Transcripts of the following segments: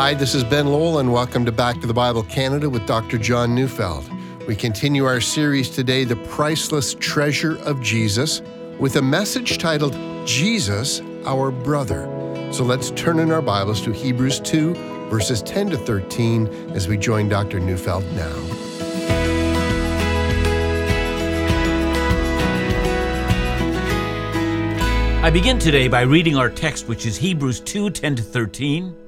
Hi, this is Ben Lowell, and welcome to Back to the Bible Canada with Dr. John Neufeld. We continue our series today, The Priceless Treasure of Jesus, with a message titled Jesus, Our Brother. So let's turn in our Bibles to Hebrews 2, verses 10 to 13, as we join Dr. Neufeld now. I begin today by reading our text, which is Hebrews 2 10 to 13.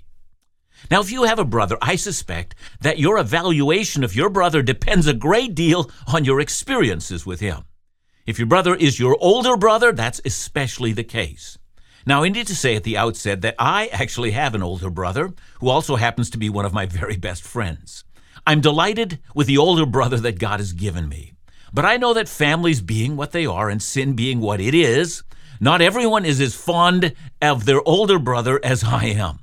Now, if you have a brother, I suspect that your evaluation of your brother depends a great deal on your experiences with him. If your brother is your older brother, that's especially the case. Now, I need to say at the outset that I actually have an older brother who also happens to be one of my very best friends. I'm delighted with the older brother that God has given me. But I know that families being what they are and sin being what it is, not everyone is as fond of their older brother as I am.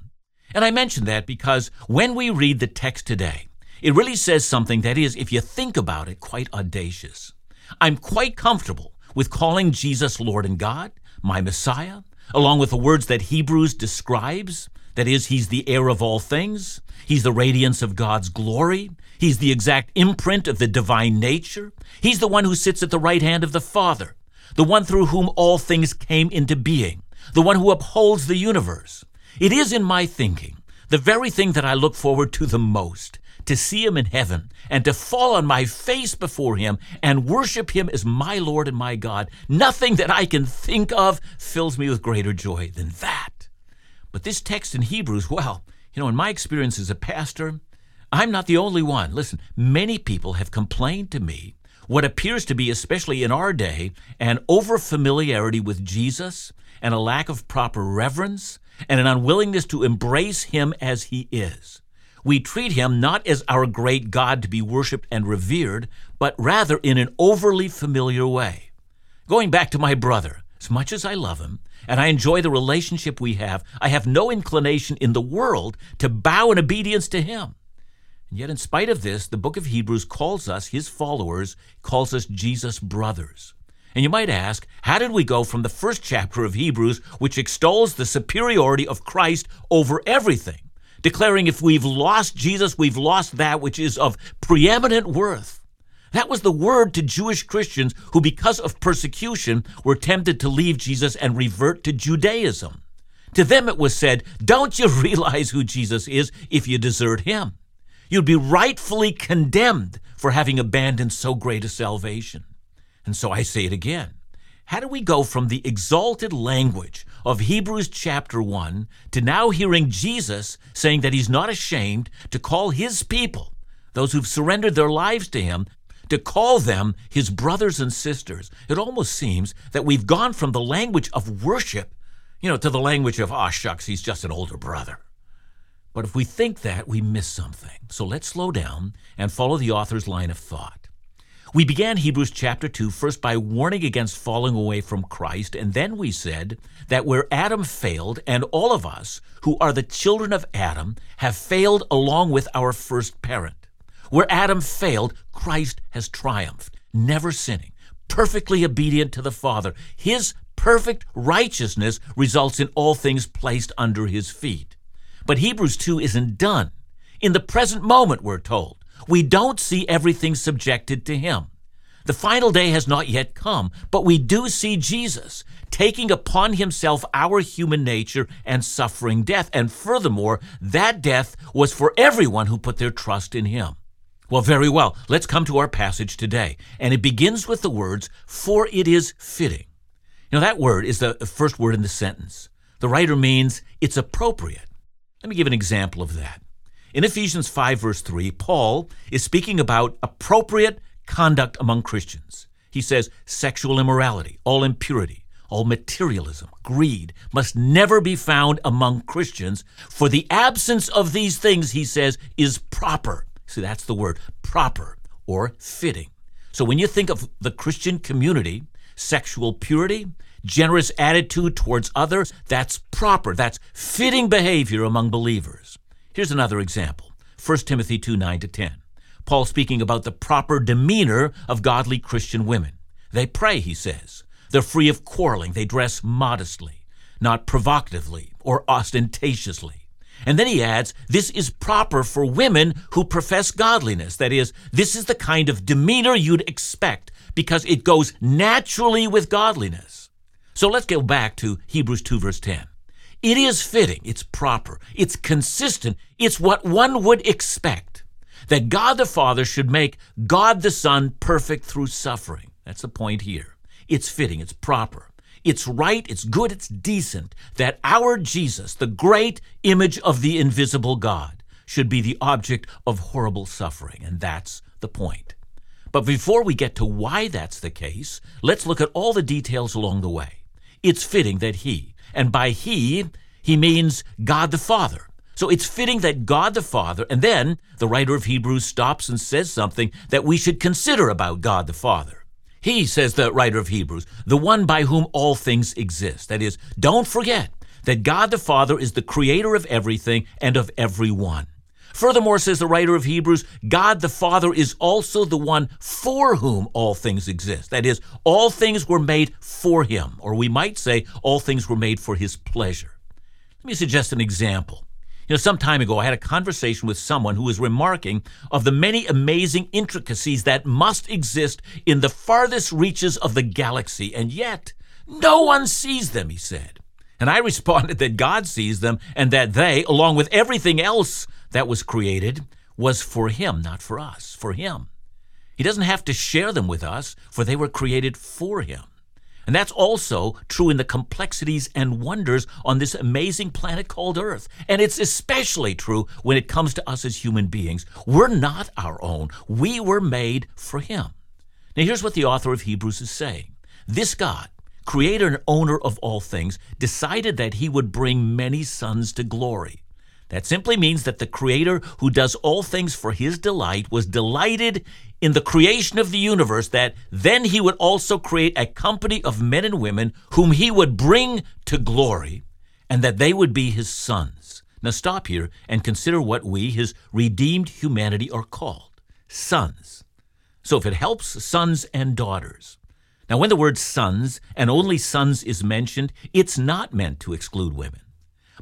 And I mention that because when we read the text today, it really says something that is, if you think about it, quite audacious. I'm quite comfortable with calling Jesus Lord and God, my Messiah, along with the words that Hebrews describes. That is, He's the heir of all things, He's the radiance of God's glory, He's the exact imprint of the divine nature, He's the one who sits at the right hand of the Father, the one through whom all things came into being, the one who upholds the universe. It is in my thinking the very thing that I look forward to the most to see him in heaven and to fall on my face before him and worship him as my Lord and my God. Nothing that I can think of fills me with greater joy than that. But this text in Hebrews, well, you know, in my experience as a pastor, I'm not the only one. Listen, many people have complained to me what appears to be, especially in our day, an overfamiliarity with Jesus and a lack of proper reverence and an unwillingness to embrace him as he is. We treat him not as our great God to be worshiped and revered, but rather in an overly familiar way. Going back to my brother, as much as I love him, and I enjoy the relationship we have, I have no inclination in the world to bow in obedience to him. And yet, in spite of this, the book of Hebrews calls us, his followers, calls us Jesus' brothers. And you might ask, how did we go from the first chapter of Hebrews, which extols the superiority of Christ over everything, declaring if we've lost Jesus, we've lost that which is of preeminent worth? That was the word to Jewish Christians who, because of persecution, were tempted to leave Jesus and revert to Judaism. To them it was said, Don't you realize who Jesus is if you desert him? You'd be rightfully condemned for having abandoned so great a salvation. And so I say it again. How do we go from the exalted language of Hebrews chapter 1 to now hearing Jesus saying that he's not ashamed to call his people, those who've surrendered their lives to him, to call them his brothers and sisters? It almost seems that we've gone from the language of worship, you know, to the language of, ah, oh, shucks, he's just an older brother. But if we think that, we miss something. So let's slow down and follow the author's line of thought. We began Hebrews chapter 2 first by warning against falling away from Christ, and then we said that where Adam failed, and all of us who are the children of Adam have failed along with our first parent. Where Adam failed, Christ has triumphed, never sinning, perfectly obedient to the Father. His perfect righteousness results in all things placed under his feet. But Hebrews 2 isn't done. In the present moment, we're told we don't see everything subjected to him. The final day has not yet come, but we do see Jesus taking upon himself our human nature and suffering death. And furthermore, that death was for everyone who put their trust in him. Well, very well. Let's come to our passage today. And it begins with the words, for it is fitting. You know, that word is the first word in the sentence. The writer means it's appropriate. Let me give an example of that. In Ephesians 5, verse 3, Paul is speaking about appropriate conduct among Christians. He says sexual immorality, all impurity, all materialism, greed must never be found among Christians, for the absence of these things, he says, is proper. See, that's the word, proper or fitting. So when you think of the Christian community, sexual purity, generous attitude towards others, that's proper, that's fitting behavior among believers. Here's another example 1 Timothy 2 9 to 10. Paul speaking about the proper demeanor of godly Christian women. They pray, he says. They're free of quarreling. They dress modestly, not provocatively or ostentatiously. And then he adds, this is proper for women who profess godliness. That is, this is the kind of demeanor you'd expect because it goes naturally with godliness. So let's go back to Hebrews 2, verse 10. It is fitting, it's proper, it's consistent, it's what one would expect that God the Father should make God the Son perfect through suffering. That's the point here. It's fitting, it's proper. It's right, it's good, it's decent that our Jesus, the great image of the invisible God, should be the object of horrible suffering. And that's the point. But before we get to why that's the case, let's look at all the details along the way. It's fitting that He, and by He, He means God the Father. So it's fitting that God the Father, and then the writer of Hebrews stops and says something that we should consider about God the Father. He, says the writer of Hebrews, the one by whom all things exist. That is, don't forget that God the Father is the creator of everything and of everyone. Furthermore, says the writer of Hebrews, God the Father is also the one for whom all things exist. That is, all things were made for him, or we might say, all things were made for his pleasure. Let me suggest an example. You know, some time ago, I had a conversation with someone who was remarking of the many amazing intricacies that must exist in the farthest reaches of the galaxy, and yet no one sees them, he said. And I responded that God sees them and that they, along with everything else that was created, was for Him, not for us, for Him. He doesn't have to share them with us, for they were created for Him. And that's also true in the complexities and wonders on this amazing planet called Earth. And it's especially true when it comes to us as human beings. We're not our own, we were made for Him. Now, here's what the author of Hebrews is saying This God, creator and owner of all things, decided that He would bring many sons to glory. That simply means that the Creator who does all things for His delight was delighted in the creation of the universe that then He would also create a company of men and women whom He would bring to glory and that they would be His sons. Now stop here and consider what we, His redeemed humanity, are called sons. So if it helps, sons and daughters. Now, when the word sons and only sons is mentioned, it's not meant to exclude women.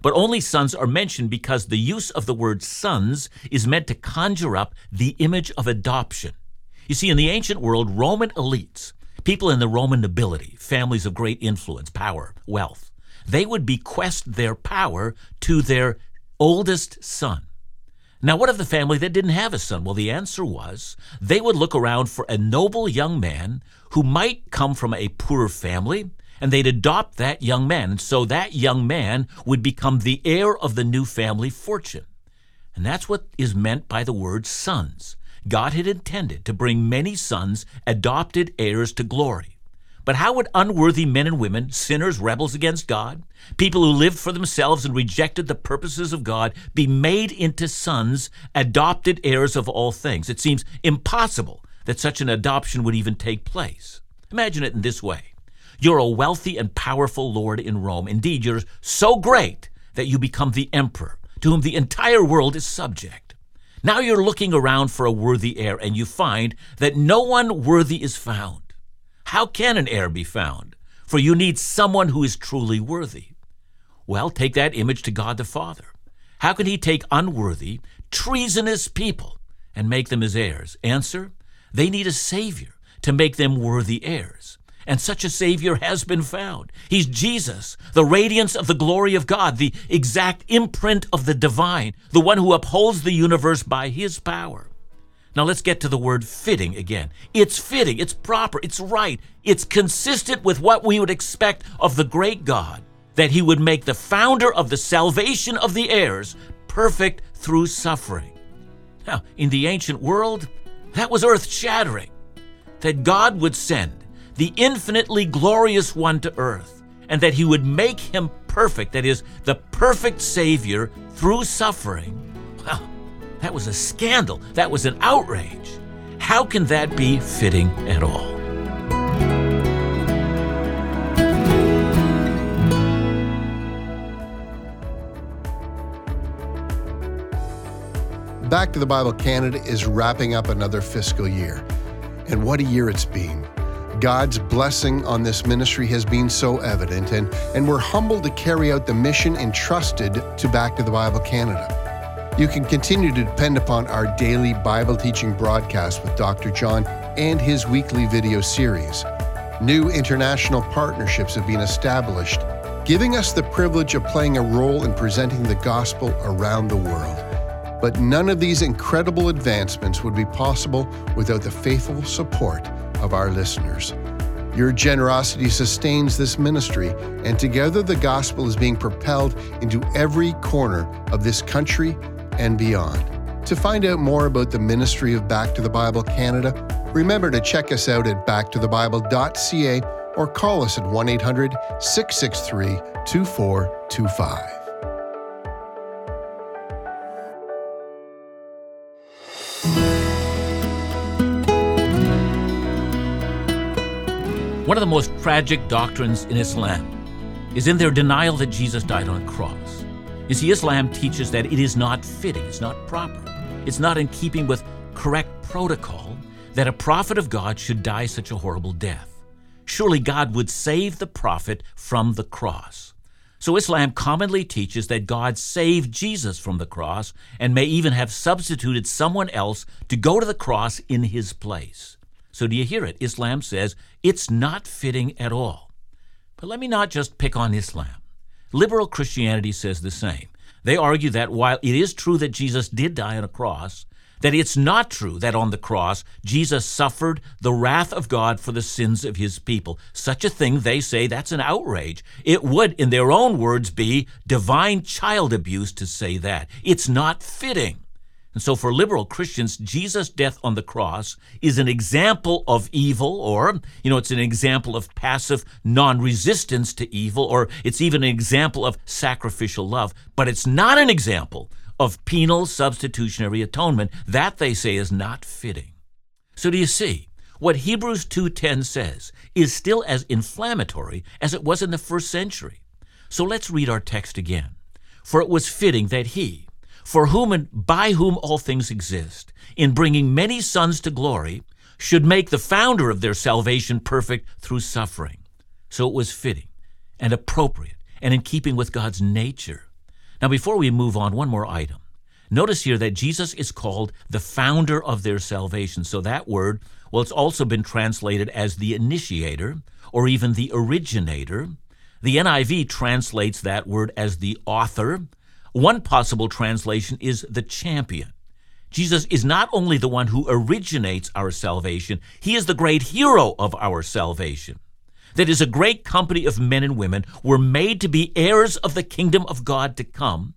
But only sons are mentioned because the use of the word sons is meant to conjure up the image of adoption. You see, in the ancient world, Roman elites, people in the Roman nobility, families of great influence, power, wealth, they would bequest their power to their oldest son. Now, what of the family that didn't have a son? Well, the answer was they would look around for a noble young man who might come from a poorer family and they'd adopt that young man. And so that young man would become the heir of the new family fortune. And that's what is meant by the word sons. God had intended to bring many sons, adopted heirs to glory. But how would unworthy men and women, sinners, rebels against God, people who lived for themselves and rejected the purposes of God, be made into sons, adopted heirs of all things? It seems impossible that such an adoption would even take place. Imagine it in this way you're a wealthy and powerful lord in Rome. Indeed, you're so great that you become the emperor, to whom the entire world is subject. Now you're looking around for a worthy heir, and you find that no one worthy is found. How can an heir be found? For you need someone who is truly worthy. Well, take that image to God the Father. How can he take unworthy, treasonous people and make them his heirs? Answer they need a Savior to make them worthy heirs. And such a Savior has been found. He's Jesus, the radiance of the glory of God, the exact imprint of the divine, the one who upholds the universe by his power. Now let's get to the word fitting again. It's fitting, it's proper, it's right, it's consistent with what we would expect of the great God, that he would make the founder of the salvation of the heirs perfect through suffering. Now, in the ancient world, that was earth shattering, that God would send the infinitely glorious one to earth, and that he would make him perfect, that is, the perfect Savior through suffering. Well, that was a scandal. That was an outrage. How can that be fitting at all? Back to the Bible Canada is wrapping up another fiscal year. And what a year it's been. God's blessing on this ministry has been so evident, and, and we're humbled to carry out the mission entrusted to Back to the Bible Canada. You can continue to depend upon our daily Bible teaching broadcast with Dr. John and his weekly video series. New international partnerships have been established, giving us the privilege of playing a role in presenting the gospel around the world. But none of these incredible advancements would be possible without the faithful support of our listeners. Your generosity sustains this ministry, and together the gospel is being propelled into every corner of this country and beyond. To find out more about the ministry of Back to the Bible Canada, remember to check us out at backtothebible.ca or call us at 1 800 663 2425. One of the most tragic doctrines in Islam is in their denial that Jesus died on a cross. You see, Islam teaches that it is not fitting, it's not proper, it's not in keeping with correct protocol that a prophet of God should die such a horrible death. Surely God would save the prophet from the cross. So Islam commonly teaches that God saved Jesus from the cross and may even have substituted someone else to go to the cross in his place. So do you hear it? Islam says it's not fitting at all. But let me not just pick on Islam. Liberal Christianity says the same. They argue that while it is true that Jesus did die on a cross, that it's not true that on the cross Jesus suffered the wrath of God for the sins of his people. Such a thing, they say, that's an outrage. It would, in their own words, be divine child abuse to say that. It's not fitting. And so, for liberal Christians, Jesus' death on the cross is an example of evil, or, you know, it's an example of passive non resistance to evil, or it's even an example of sacrificial love, but it's not an example of penal substitutionary atonement. That, they say, is not fitting. So, do you see? What Hebrews 2:10 says is still as inflammatory as it was in the first century. So let's read our text again. For it was fitting that he, for whom and by whom all things exist, in bringing many sons to glory, should make the founder of their salvation perfect through suffering. So it was fitting and appropriate and in keeping with God's nature. Now, before we move on, one more item. Notice here that Jesus is called the founder of their salvation. So that word, well, it's also been translated as the initiator or even the originator. The NIV translates that word as the author, one possible translation is the champion. Jesus is not only the one who originates our salvation, he is the great hero of our salvation. That is, a great company of men and women were made to be heirs of the kingdom of God to come,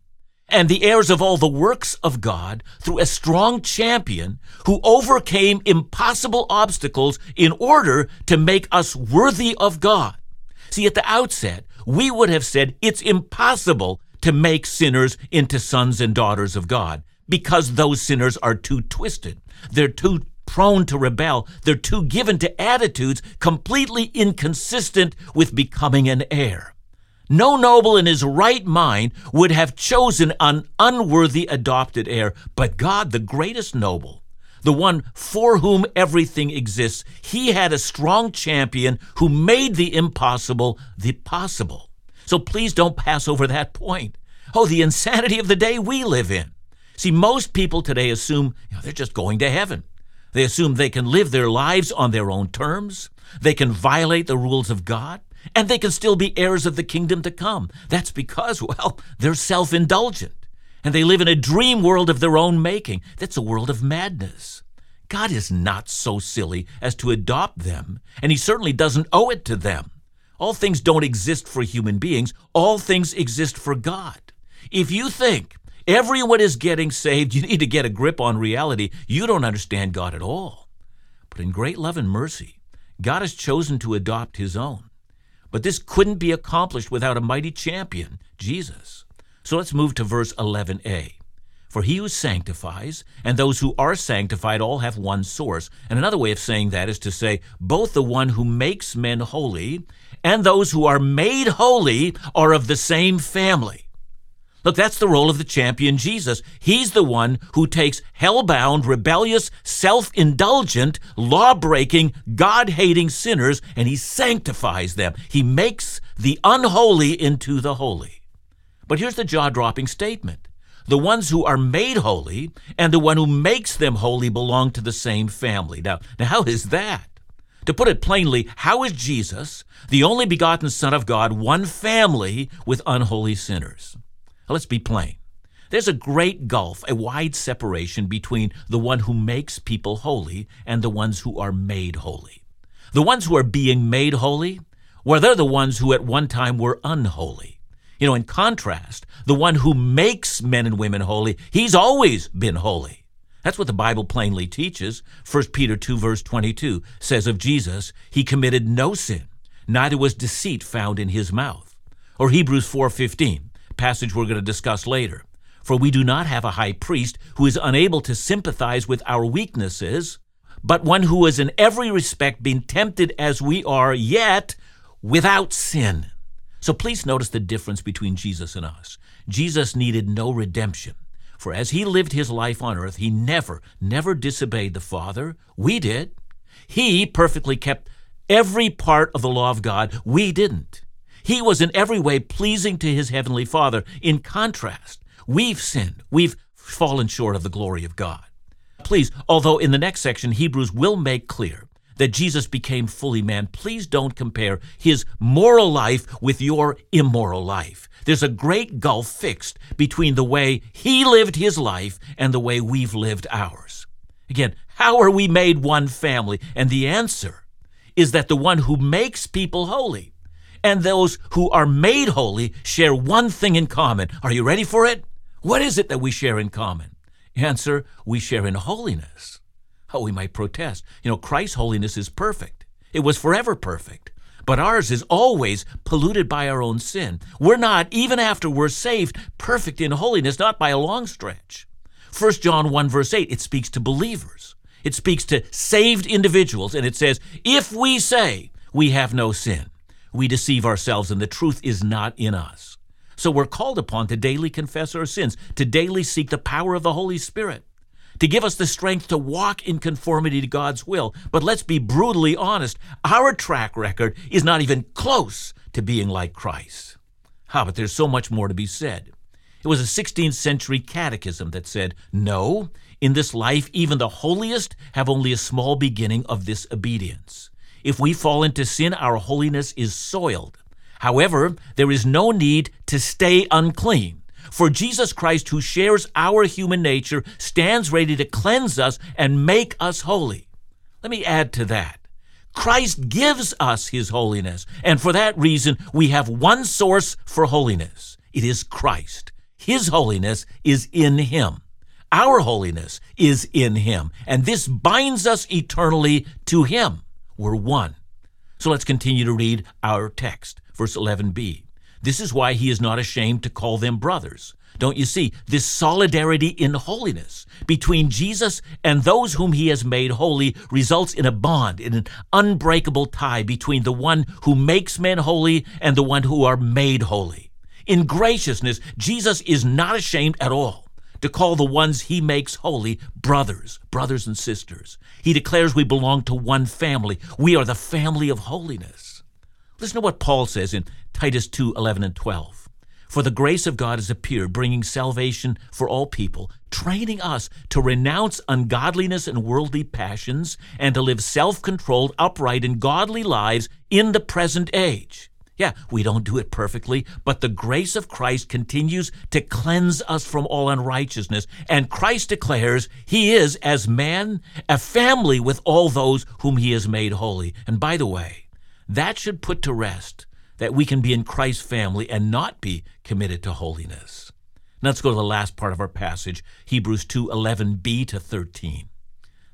and the heirs of all the works of God through a strong champion who overcame impossible obstacles in order to make us worthy of God. See, at the outset, we would have said it's impossible to make sinners into sons and daughters of God because those sinners are too twisted. They're too prone to rebel. They're too given to attitudes completely inconsistent with becoming an heir. No noble in his right mind would have chosen an unworthy adopted heir, but God, the greatest noble, the one for whom everything exists, he had a strong champion who made the impossible the possible. So please don't pass over that point. Oh, the insanity of the day we live in. See, most people today assume you know, they're just going to heaven. They assume they can live their lives on their own terms, they can violate the rules of God, and they can still be heirs of the kingdom to come. That's because, well, they're self indulgent and they live in a dream world of their own making. That's a world of madness. God is not so silly as to adopt them, and He certainly doesn't owe it to them. All things don't exist for human beings, all things exist for God. If you think everyone is getting saved, you need to get a grip on reality. You don't understand God at all. But in great love and mercy, God has chosen to adopt his own. But this couldn't be accomplished without a mighty champion, Jesus. So let's move to verse 11a. For he who sanctifies and those who are sanctified all have one source. And another way of saying that is to say, both the one who makes men holy and those who are made holy are of the same family. Look, that's the role of the champion Jesus. He's the one who takes hell-bound, rebellious, self-indulgent, law-breaking, God-hating sinners and he sanctifies them. He makes the unholy into the holy. But here's the jaw-dropping statement the ones who are made holy and the one who makes them holy belong to the same family. Now, now how is that? To put it plainly, how is Jesus, the only begotten Son of God, one family with unholy sinners? Now, let's be plain. There's a great gulf, a wide separation between the one who makes people holy and the ones who are made holy. The ones who are being made holy, well, they're the ones who at one time were unholy. You know, in contrast, the one who makes men and women holy, he's always been holy. That's what the Bible plainly teaches. 1 Peter 2 verse 22 says of Jesus, he committed no sin, neither was deceit found in his mouth. Or Hebrews 4:15, passage we're going to discuss later. For we do not have a high priest who is unable to sympathize with our weaknesses, but one who is in every respect been tempted as we are, yet without sin. So please notice the difference between Jesus and us. Jesus needed no redemption. For as he lived his life on earth, he never, never disobeyed the Father. We did. He perfectly kept every part of the law of God. We didn't. He was in every way pleasing to his heavenly Father. In contrast, we've sinned. We've fallen short of the glory of God. Please, although in the next section, Hebrews will make clear that Jesus became fully man, please don't compare his moral life with your immoral life. There's a great gulf fixed between the way he lived his life and the way we've lived ours. Again, how are we made one family? And the answer is that the one who makes people holy and those who are made holy share one thing in common. Are you ready for it? What is it that we share in common? Answer, we share in holiness. Oh, we might protest. You know, Christ's holiness is perfect. It was forever perfect. But ours is always polluted by our own sin. We're not, even after we're saved, perfect in holiness, not by a long stretch. 1 John 1, verse 8, it speaks to believers. It speaks to saved individuals, and it says, If we say we have no sin, we deceive ourselves, and the truth is not in us. So we're called upon to daily confess our sins, to daily seek the power of the Holy Spirit to give us the strength to walk in conformity to God's will. But let's be brutally honest our track record is not even close to being like Christ. Ah, but there's so much more to be said. It was a 16th century catechism that said, No, in this life, even the holiest have only a small beginning of this obedience. If we fall into sin, our holiness is soiled. However, there is no need to stay unclean. For Jesus Christ, who shares our human nature, stands ready to cleanse us and make us holy. Let me add to that. Christ gives us his holiness, and for that reason, we have one source for holiness. It is Christ. His holiness is in him. Our holiness is in him, and this binds us eternally to him. We're one. So let's continue to read our text, verse 11b. This is why he is not ashamed to call them brothers. Don't you see this solidarity in holiness between Jesus and those whom he has made holy results in a bond, in an unbreakable tie between the one who makes men holy and the one who are made holy. In graciousness, Jesus is not ashamed at all to call the ones he makes holy brothers, brothers and sisters. He declares we belong to one family. We are the family of holiness. Listen to what Paul says in Titus 2 11 and 12. For the grace of God has appeared, bringing salvation for all people, training us to renounce ungodliness and worldly passions, and to live self controlled, upright, and godly lives in the present age. Yeah, we don't do it perfectly, but the grace of Christ continues to cleanse us from all unrighteousness. And Christ declares he is, as man, a family with all those whom he has made holy. And by the way, that should put to rest that we can be in Christ's family and not be committed to holiness. Now let's go to the last part of our passage, Hebrews 2 11b to 13.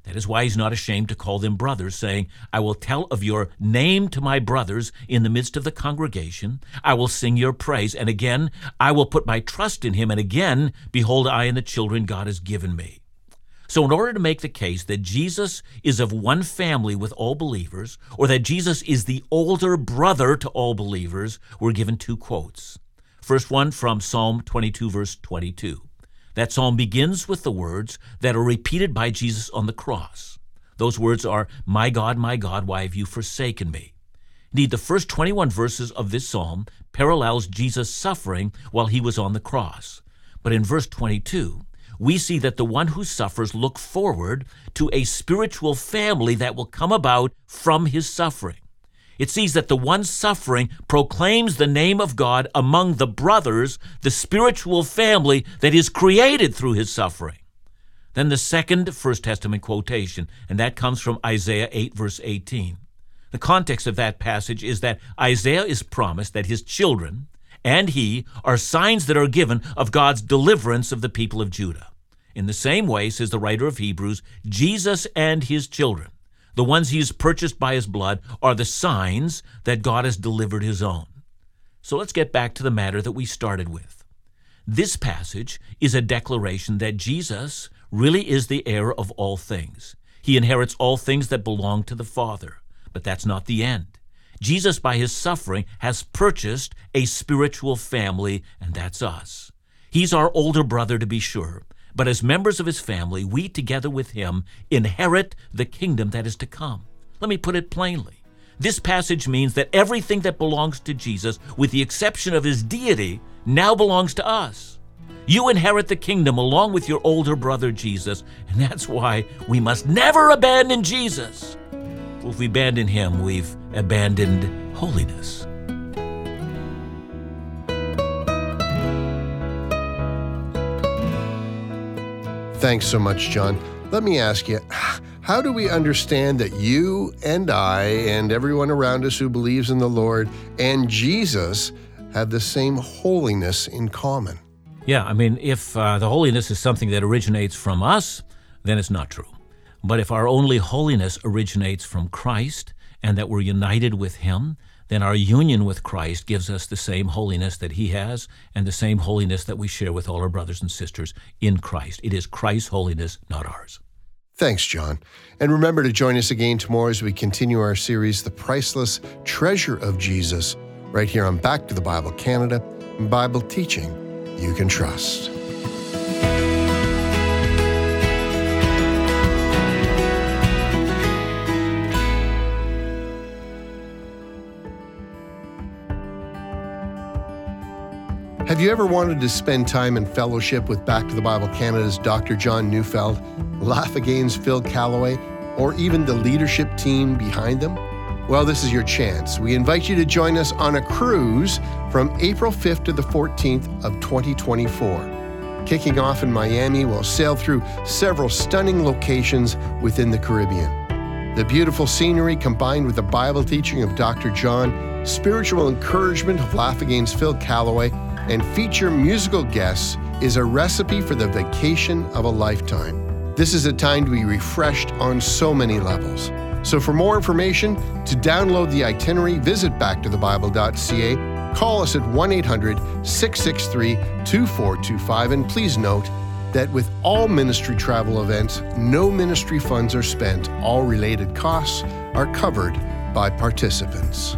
That is why he's not ashamed to call them brothers, saying, I will tell of your name to my brothers in the midst of the congregation. I will sing your praise. And again, I will put my trust in him. And again, behold, I and the children God has given me. So, in order to make the case that Jesus is of one family with all believers, or that Jesus is the older brother to all believers, we're given two quotes. First one from Psalm 22, verse 22. That psalm begins with the words that are repeated by Jesus on the cross. Those words are, My God, my God, why have you forsaken me? Indeed, the first 21 verses of this psalm parallels Jesus' suffering while he was on the cross. But in verse 22, we see that the one who suffers look forward to a spiritual family that will come about from his suffering. It sees that the one suffering proclaims the name of God among the brothers, the spiritual family that is created through his suffering. Then the second First Testament quotation, and that comes from Isaiah 8, verse 18. The context of that passage is that Isaiah is promised that his children and he are signs that are given of God's deliverance of the people of Judah. In the same way, says the writer of Hebrews, Jesus and his children the ones he has purchased by his blood, are the signs that God has delivered his own. So let's get back to the matter that we started with. This passage is a declaration that Jesus really is the heir of all things. He inherits all things that belong to the Father. But that's not the end. Jesus, by his suffering, has purchased a spiritual family, and that's us. He's our older brother, to be sure, but as members of his family, we together with him inherit the kingdom that is to come. Let me put it plainly. This passage means that everything that belongs to Jesus, with the exception of his deity, now belongs to us. You inherit the kingdom along with your older brother Jesus, and that's why we must never abandon Jesus. If we abandon him, we've abandoned holiness. Thanks so much, John. Let me ask you, how do we understand that you and I and everyone around us who believes in the Lord and Jesus have the same holiness in common? Yeah, I mean, if uh, the holiness is something that originates from us, then it's not true. But if our only holiness originates from Christ and that we're united with Him, then our union with Christ gives us the same holiness that He has and the same holiness that we share with all our brothers and sisters in Christ. It is Christ's holiness, not ours. Thanks, John. And remember to join us again tomorrow as we continue our series, The Priceless Treasure of Jesus, right here on Back to the Bible Canada, Bible teaching you can trust. Have you ever wanted to spend time in fellowship with Back to the Bible Canada's Dr. John Neufeld, Laugh Again's Phil Callaway, or even the leadership team behind them? Well, this is your chance. We invite you to join us on a cruise from April 5th to the 14th of 2024. Kicking off in Miami, we'll sail through several stunning locations within the Caribbean. The beautiful scenery combined with the Bible teaching of Dr. John, spiritual encouragement of Laugh Again's Phil Callaway, and feature musical guests is a recipe for the vacation of a lifetime. This is a time to be refreshed on so many levels. So, for more information, to download the itinerary, visit backtothebible.ca, call us at 1 800 663 2425, and please note that with all ministry travel events, no ministry funds are spent. All related costs are covered by participants.